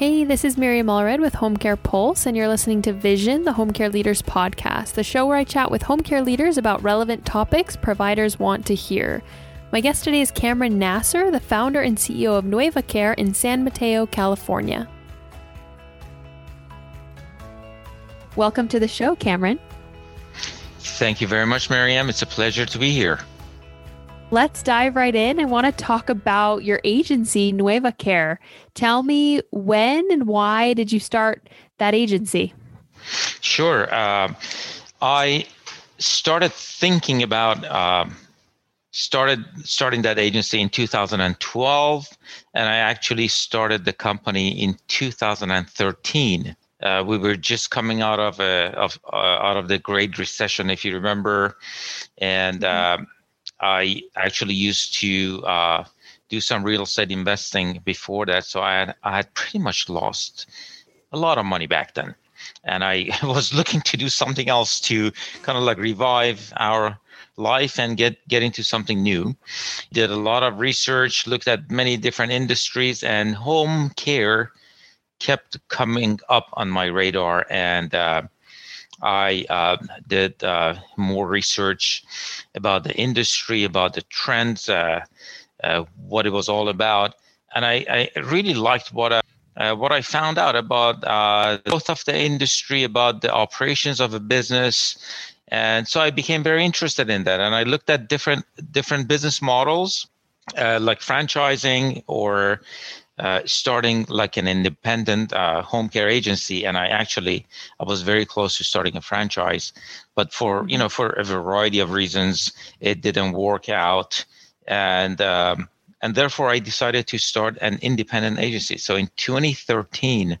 Hey, this is Miriam Allred with Home Care Pulse, and you're listening to Vision, the Home Care Leaders podcast, the show where I chat with home care leaders about relevant topics providers want to hear. My guest today is Cameron Nasser, the founder and CEO of Nueva Care in San Mateo, California. Welcome to the show, Cameron. Thank you very much, Miriam. It's a pleasure to be here. Let's dive right in. I want to talk about your agency, Nueva Care. Tell me when and why did you start that agency? Sure. Uh, I started thinking about um, started starting that agency in 2012, and I actually started the company in 2013. Uh, we were just coming out of a, of uh, out of the Great Recession, if you remember, and. Mm-hmm. I actually used to uh, do some real estate investing before that, so I had I had pretty much lost a lot of money back then, and I was looking to do something else to kind of like revive our life and get get into something new. Did a lot of research, looked at many different industries, and home care kept coming up on my radar and. Uh, I uh, did uh, more research about the industry, about the trends, uh, uh what it was all about, and I, I really liked what I, uh, what I found out about uh, both of the industry, about the operations of a business, and so I became very interested in that. And I looked at different different business models, like franchising or uh, starting like an independent uh, home care agency. And i actually i was very close to starting a franchise but for you know for a variety of reasons it didn't work out. And um, and therefore i decided to start an independent agency. So in 2013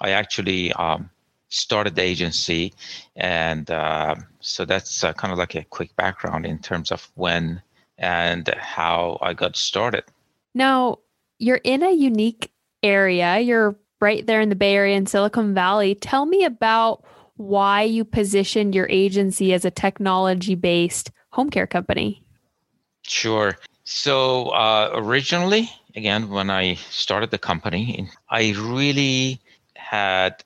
i actually um, started the agency. And uh, so that's uh, kind of like a quick background in terms of when and how i got started. Now you're in a unique area. You're right there in the Bay Area in Silicon Valley. Tell me about why you positioned your agency as a technology based home care company. Sure. So, uh, originally, again, when I started the company, I really had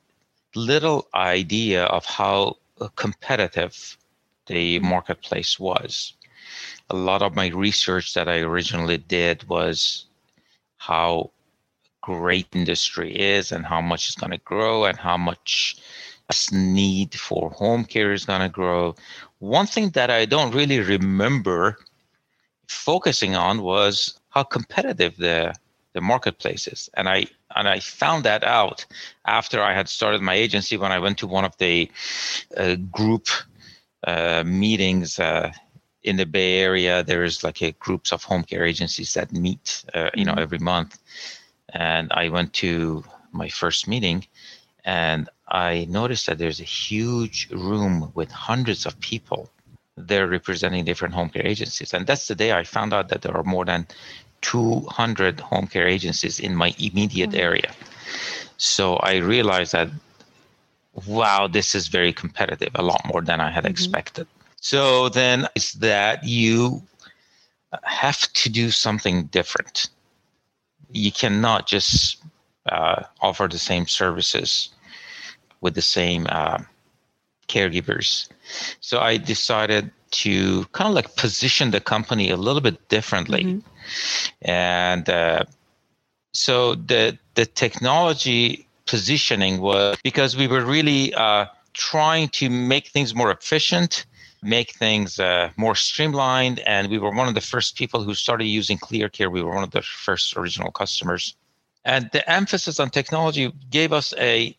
little idea of how competitive the marketplace was. A lot of my research that I originally did was how great industry is and how much it's going to grow and how much a need for home care is going to grow. One thing that I don't really remember focusing on was how competitive the the marketplace is, and I and I found that out after I had started my agency when I went to one of the uh, group uh, meetings uh, in the Bay Area, there is like a groups of home care agencies that meet, uh, you know, mm-hmm. every month. And I went to my first meeting, and I noticed that there's a huge room with hundreds of people They're representing different home care agencies. And that's the day I found out that there are more than 200 home care agencies in my immediate mm-hmm. area. So I realized that, wow, this is very competitive, a lot more than I had mm-hmm. expected. So then it's that you have to do something different. You cannot just uh, offer the same services with the same uh, caregivers. So I decided to kind of like position the company a little bit differently. Mm-hmm. And uh, so the the technology positioning was because we were really uh, trying to make things more efficient make things uh, more streamlined. And we were one of the first people who started using ClearCare. We were one of the first original customers. And the emphasis on technology gave us a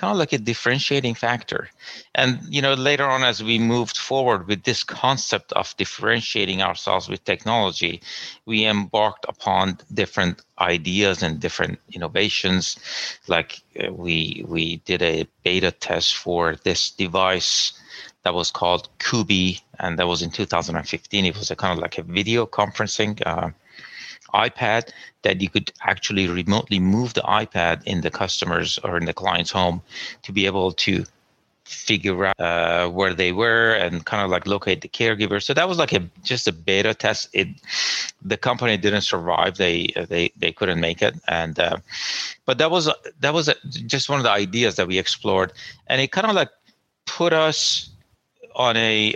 kind of like a differentiating factor. And you know, later on as we moved forward with this concept of differentiating ourselves with technology, we embarked upon different ideas and different innovations. Like uh, we we did a beta test for this device that was called Kubi, and that was in 2015. It was a kind of like a video conferencing uh, iPad that you could actually remotely move the iPad in the customer's or in the client's home to be able to figure out uh, where they were and kind of like locate the caregiver. So that was like a just a beta test. It the company didn't survive. They they they couldn't make it. And uh, but that was that was just one of the ideas that we explored, and it kind of like put us on a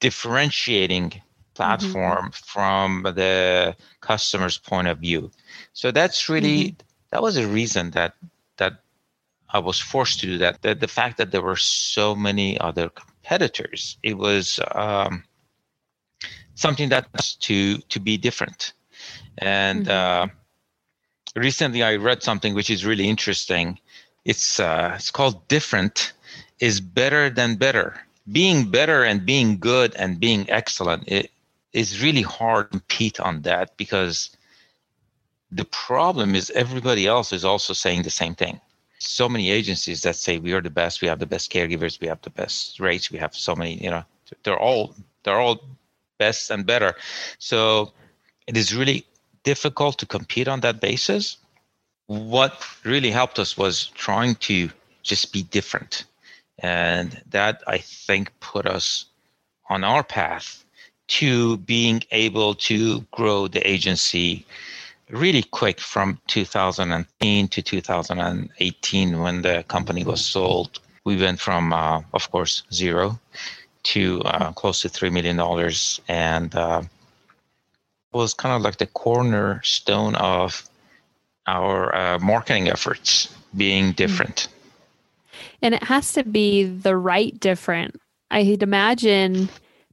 differentiating platform mm-hmm. from the customer's point of view. So that's really mm-hmm. that was a reason that that I was forced to do that. The, the fact that there were so many other competitors, it was um, something that to to be different. And mm-hmm. uh, recently, I read something which is really interesting. It's uh, it's called "Different is Better Than Better." Being better and being good and being excellent it is really hard to compete on that because the problem is everybody else is also saying the same thing. So many agencies that say we are the best we have the best caregivers we have the best rates we have so many you know they're all they're all best and better. So it is really difficult to compete on that basis. What really helped us was trying to just be different. And that i think put us on our path to being able to grow the agency really quick from 2010 to 2018 when the company was sold. We went from, uh, of course, zero to uh, close to $3 million. And uh, was kind of like the cornerstone of our uh, marketing efforts being hmm. different. And it has to be the right different. I'd imagine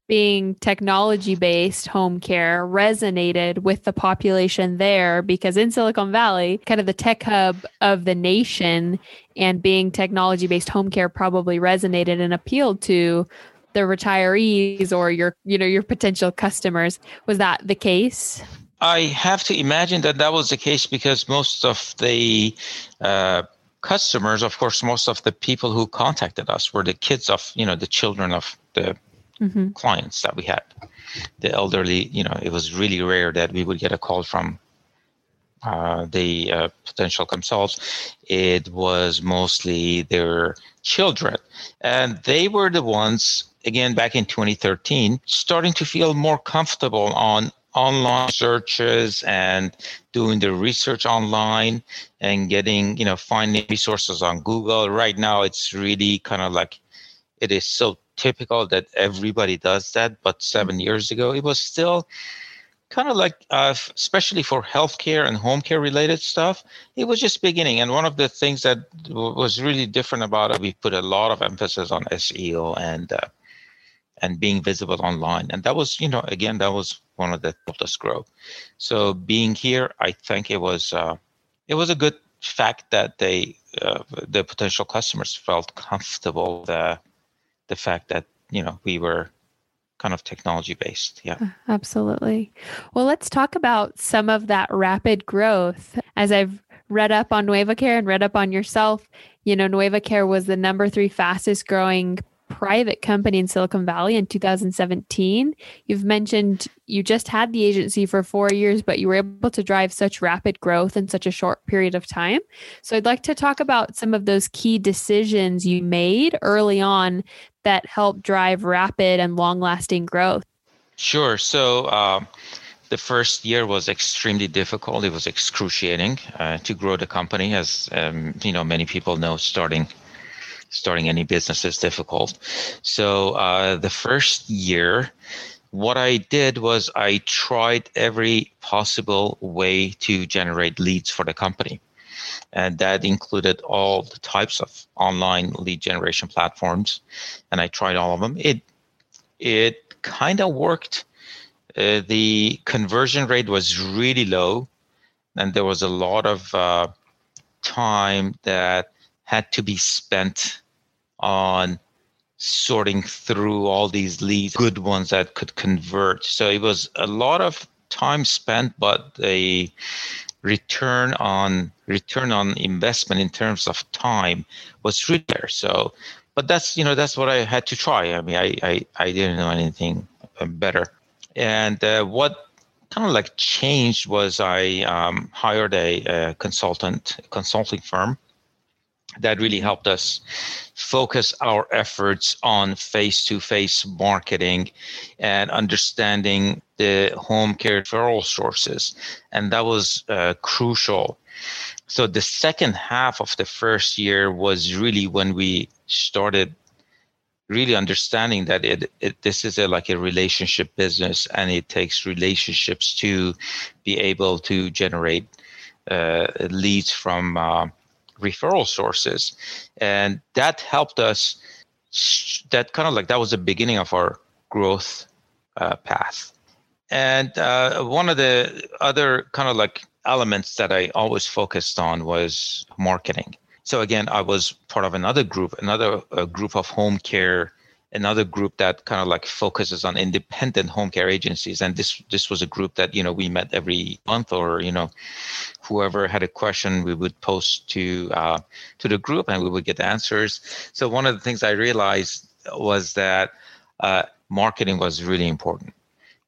being technology based home care resonated with the population there because in Silicon Valley, kind of the tech hub of the nation, and being technology based home care probably resonated and appealed to the retirees or your you know your potential customers. Was that the case? I have to imagine that that was the case because most of the uh, customers of course most of the people who contacted us were the kids of you know the children of the mm-hmm. clients that we had. The elderly, you know, it was really rare that we would get a call from uh, the uh, potential consults. It was mostly their children. And they were the ones, again, back in 2013, starting to feel more comfortable on online searches and doing the research online and getting you know finding resources on google right now it's really kind of like it is so typical that everybody does that, but seven mm-hmm. years ago, it was still kind of like, uh, especially for healthcare and home care related stuff, it was just beginning. And one of the things that was really different about it, we put a lot of emphasis on SEO and uh, and being visible online. And that was, you know, again, that was one of the helped us grow. So being here, I think it was uh, it was a good fact that they uh, the potential customers felt comfortable the fact that you know we were kind of technology based. Yeah. Uh, absolutely. Well, let's talk about some of that rapid growth. As I've read up on NuevaCare and read up on yourself, you know, NuevaCare was the number three fastest growing private company in Silicon Valley in 2017. You've mentioned you just had the agency for four years, but you were able to drive such rapid growth in such a short period of time. So I'd like to talk about some of those key decisions you made early on that help drive rapid and long lasting growth. Sure. So, uh, the first year was extremely difficult. It was excruciating uh, to grow the company, as um, you know, many people know. Starting starting any business is difficult. So uh, the first year, what I did was I tried every possible way to generate leads for the company. And that included all the types of online lead generation platforms. And I tried all of them. It it kind of worked. Uh, the conversion rate was really low, and there was a lot of uh, time that had to be spent on sorting through all these leads, good ones that could convert. So it was a lot of time spent, but the return on return on investment in terms of time was really there. So, but that's you know that's what I had to try. I mean, I I, I didn't know anything better. And uh, what kind of like changed was I um, hired a, a consultant consulting firm that really helped us focus our efforts on face to face marketing and understanding the home care referral sources, and that was uh, crucial. So the second half of the first year was really when we started really understanding that it, it this is a like a relationship business and it takes relationships to be able to generate uh, leads from uh, referral sources and that helped us that kind of like that was the beginning of our growth uh, path and uh, one of the other kind of like elements that i always focused on was marketing. So again i was part of another group another uh, group of home care another group that kind of like focuses on independent home care agencies. And this this was a group that you know we met every month or you know whoever had a question we would post to uh, to the group and we would get answers. So one of the things i realized was that uh, marketing was really important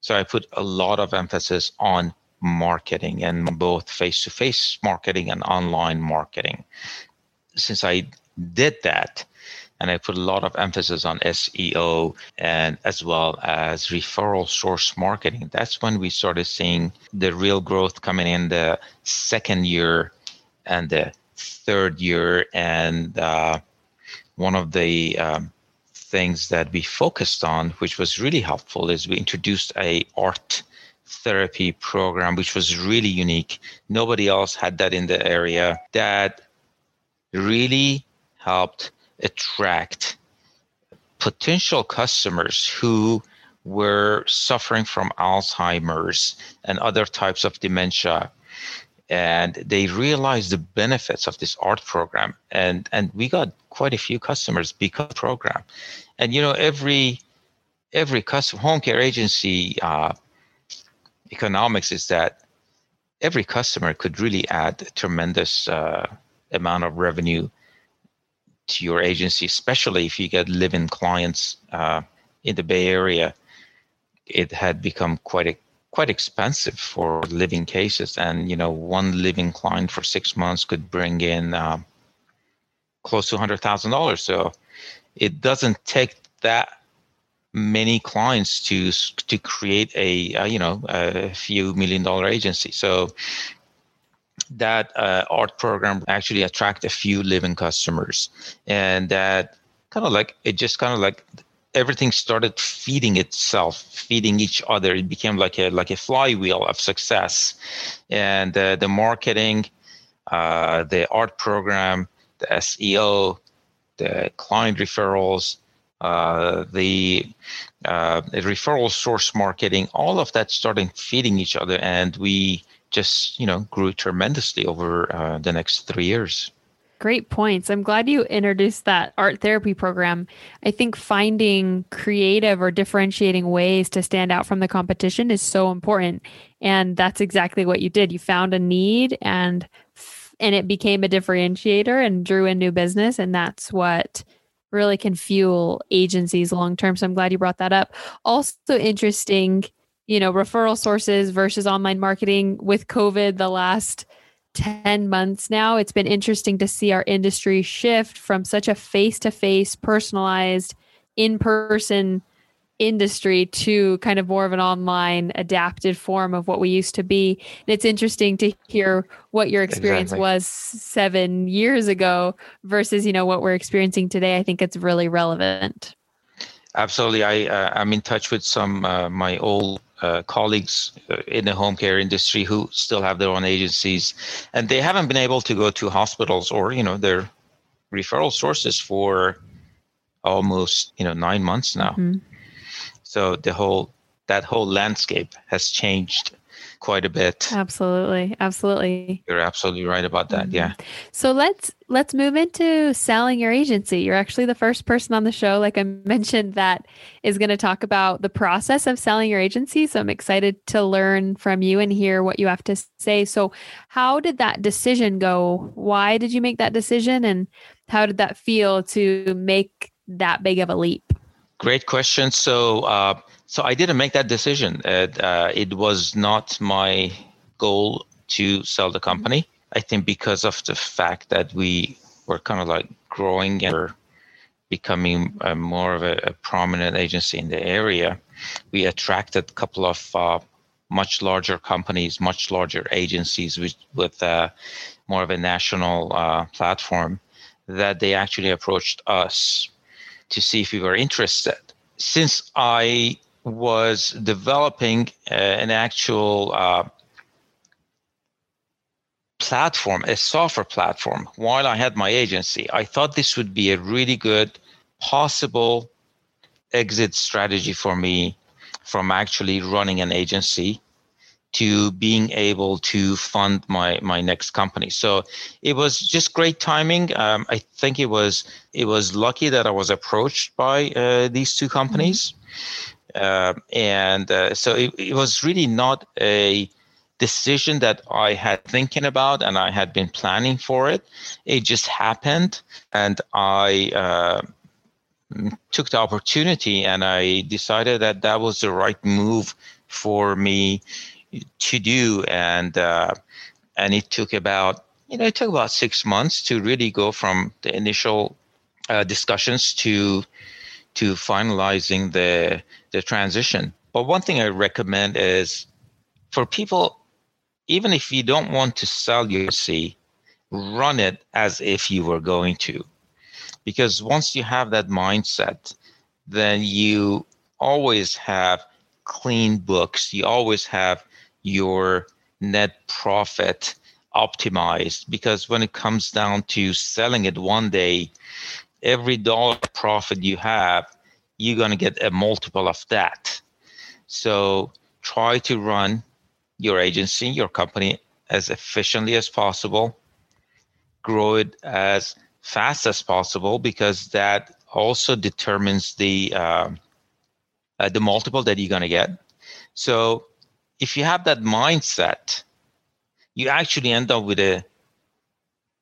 so i put a lot of emphasis on marketing and both face-to-face marketing and online marketing since i did that and I put a lot of emphasis on SEO and as well as referral source marketing. That's when we started seeing the real growth coming in the second year and the third year. And uh, one of the um, things that we focused on, which was really helpful, is we introduced a art therapy program, which was really unique. Nobody else had that in the area. That really helped attract potential customers who were suffering from Alzheimer's and other types of dementia. And they realized the benefits of this art program. And, and we got quite a few customers because program. And, you know, every, every customer, home care agency uh, economics is that every customer could really add a tremendous uh, amount of revenue to your agency, especially if you get live-in clients uh, in the Bay Area. It had become quite a, quite expensive for living cases, and you know, one living client for six months could bring in uh, close to hundred thousand dollars. So it doesn't take that many clients to to create a uh, you know a few million dollar agency. So that uh, art program actually attract a few living customers and that kind of like it just kind of like everything started feeding itself feeding each other. It became like a like a flywheel of success. And uh, the marketing uh, the art program the seo the client referrals uh, the, uh, the referral source marketing all of that started feeding each other. And we just you know grew tremendously over uh, the next three years great points. I'm glad you introduced that art therapy program. I think finding creative or differentiating ways to stand out from the competition is so important and that's exactly what you did. You found a need and and it became a differentiator and drew in new business and that's what really can fuel agencies long term so i'm glad you brought that up. Also interesting you know, referral sources versus online marketing. With COVID the last 10 months now. It's been interesting to see our industry shift from such a face to face, personalized, in person industry to kind of more of an online adapted form of what we used to be. And it's interesting to hear what your experience exactly. was seven years ago versus, you know, what we're experiencing today. I think it's really relevant. Absolutely. I, uh, I'm in touch with some, uh, my old uh, colleagues uh, in the home care industry who still have their own agencies, and they haven't been able to go to hospitals or you know their referral sources for almost you know nine months now. Mm-hmm. So the whole that whole landscape has changed quite a bit. Absolutely. Absolutely. You're absolutely right about that. Mm-hmm. Yeah. So let's let's move into selling your agency. You're actually the first person on the show like I mentioned that is going to talk about the process of selling your agency. So I'm excited to learn from you and hear what you have to say. So how did that decision go? Why did you make that decision and how did that feel to make that big of a leap? Great question. So uh, so I didn't make that decision. Uh, it was not my goal to sell the company. I think because of the fact that we were kind of like growing and becoming uh, more of a, a, prominent agency in the area, we attracted a couple of uh, much larger companies, much larger agencies with, with uh, more of a national uh, platform that they actually approached us to see if we were interested. Since I was developing uh, an actual uh, platform, a software platform, while I had my agency, I thought this would be a really good possible exit strategy for me from actually running an agency to being able to fund my my next company. So it was just great timing. Um, I think it was it was lucky that I was approached by uh, these two companies, mm-hmm. Uh, and uh, so it, it was really not a decision that I had thinking about and I had been planning for it. It just happened, and I uh, took the opportunity and I decided that that was the right move for me to do. And uh, and it took about you know it took about six months to really go from the initial uh, discussions to to finalizing the the transition. But one thing I recommend is for people, even if you don't want to sell your C, run it as if you were going to. Because once you have that mindset then you always have clean books. You always have your net profit optimized. Because when it comes down to selling it one day every dollar profit you have you're going to get a multiple of that so try to run your agency your company as efficiently as possible grow it as fast as possible because that also determines the uh, uh, the multiple that you're going to get. So if you have that mindset, you actually end up with a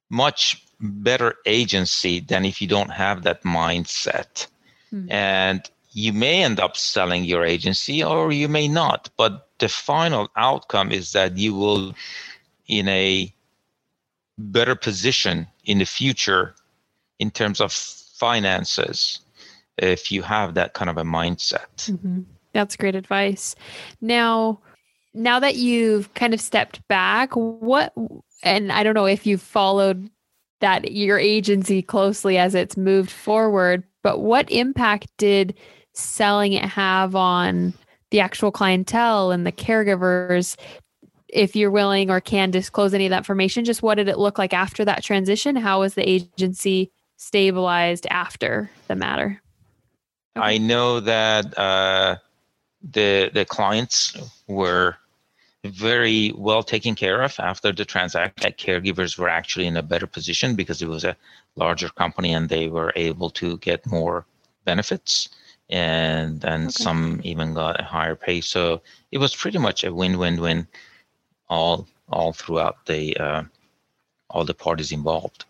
much better agency than if you don't have that mindset. Mm-hmm. And you may end up selling your agency or you may not, but the final outcome is that you will in a better position in the future in terms of finances if you have that kind of a mindset. Mm-hmm. That's great advice. Now, now that you've kind of stepped back, what, and I don't know if you've followed that your agency closely as it's moved forward, but what impact did selling it have on the actual clientele and the caregivers? if you're willing or can disclose any of that information, just what did it look like after that transition? How was the agency stabilized after the matter? Okay. I know that uh, the the clients were very well taken care of after the transaction. That caregivers were actually in a better position because it was a larger company and they were able to get more benefits and and okay. some even got a higher pay. So it was pretty much a win-win-win all all throughout the uh, all the parties involved.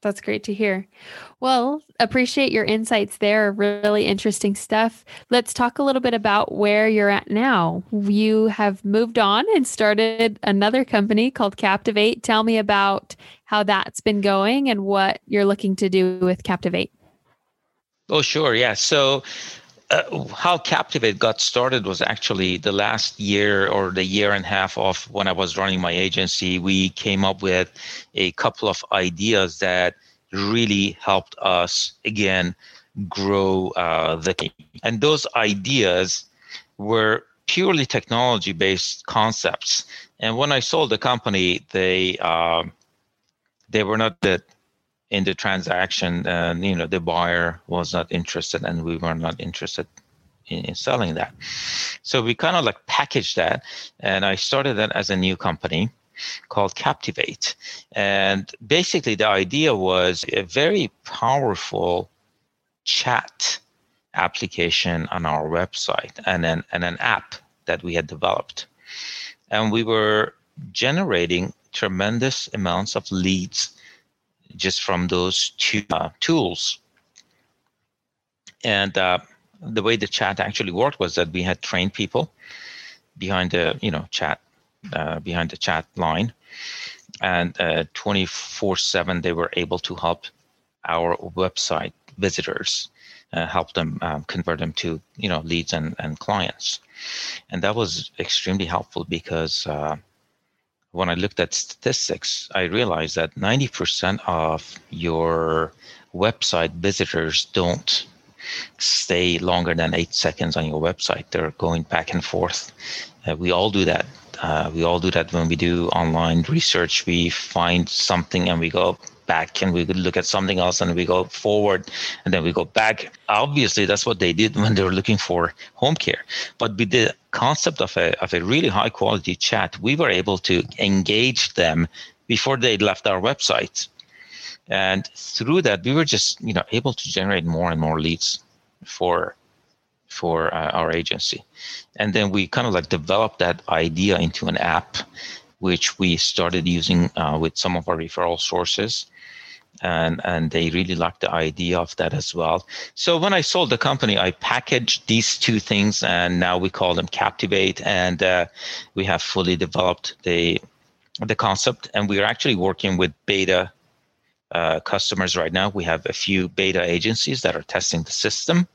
That's great to hear. Well, appreciate your insights there. Really interesting stuff. Let's talk a little bit about where you're at now. You have moved on and started another company called Captivate. Tell me about how that's been going and what you're looking to do with Captivate. Oh, sure. Yeah. So uh, how Captivate got started was actually the last year or the year and a half of when I was running my agency. We came up with a couple of ideas that really helped us again grow uh, the team. And those ideas were purely technology based concepts. And when I sold the company, they uh, they were not that in the transaction and you know the buyer was not interested and we were not interested in, in selling that. So we kind of like packaged that and i started that as a new company called captivate. And basically the idea was a very powerful chat application on our website and an, and an app that we had developed. And we were generating tremendous amounts of leads just from those two uh, tools. And uh, the way the chat actually worked was that we had trained people behind the you know chat uh, behind the chat line, and uh, 24/7 they were able to help our website visitors, uh, help them um, convert them to you know leads and, and clients, and that was extremely helpful because uh, when I looked at statistics, I realized that 90% of your website visitors don't stay longer than eight seconds on your website. They're going back and forth. Uh, we all do that. Uh, we all do that when we do online research. We find something and we go back and we look at something else and we go forward and then we go back. Obviously, that's what they did when they were looking for home care. But with the concept of a, of a really high quality chat, we were able to engage them before they left our website. And through that, we were just you know able to generate more and more leads for for uh, our agency. And then we kind of like developed that idea into an app, which we started using uh, with some of our referral sources. And, and they really liked the idea of that as well. So when I sold the company, I packaged these two things, and now we call them Captivate, and uh, we have fully developed the the concept. And we are actually working with beta uh, customers right now. We have a few beta agencies that are testing the system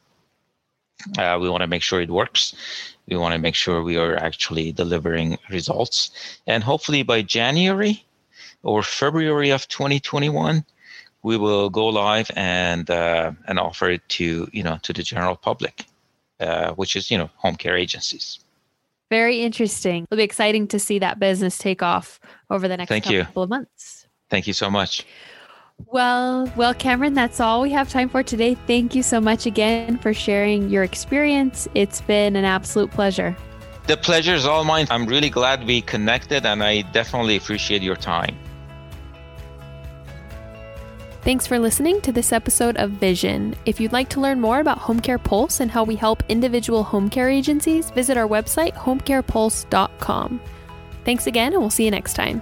uh, we want to make sure it works. We want to make sure we are actually delivering results. And hopefully by January or February of 2021, we will go live and uh, and offer it to you know to the general public, uh, which is you know home care agencies. Very interesting. It'll be exciting to see that business take off over the next Thank couple you. of months. Thank you so much. Well, well, Cameron, that's all we have time for today. Thank you so much again for sharing your experience. It's been an absolute pleasure. The pleasure is all mine. I'm really glad we connected and I definitely appreciate your time. Thanks for listening to this episode of Vision. If you'd like to learn more about Home Care Pulse and how we help individual home care agencies, visit our website, homecarepulse.com. Thanks again, and we'll see you next time.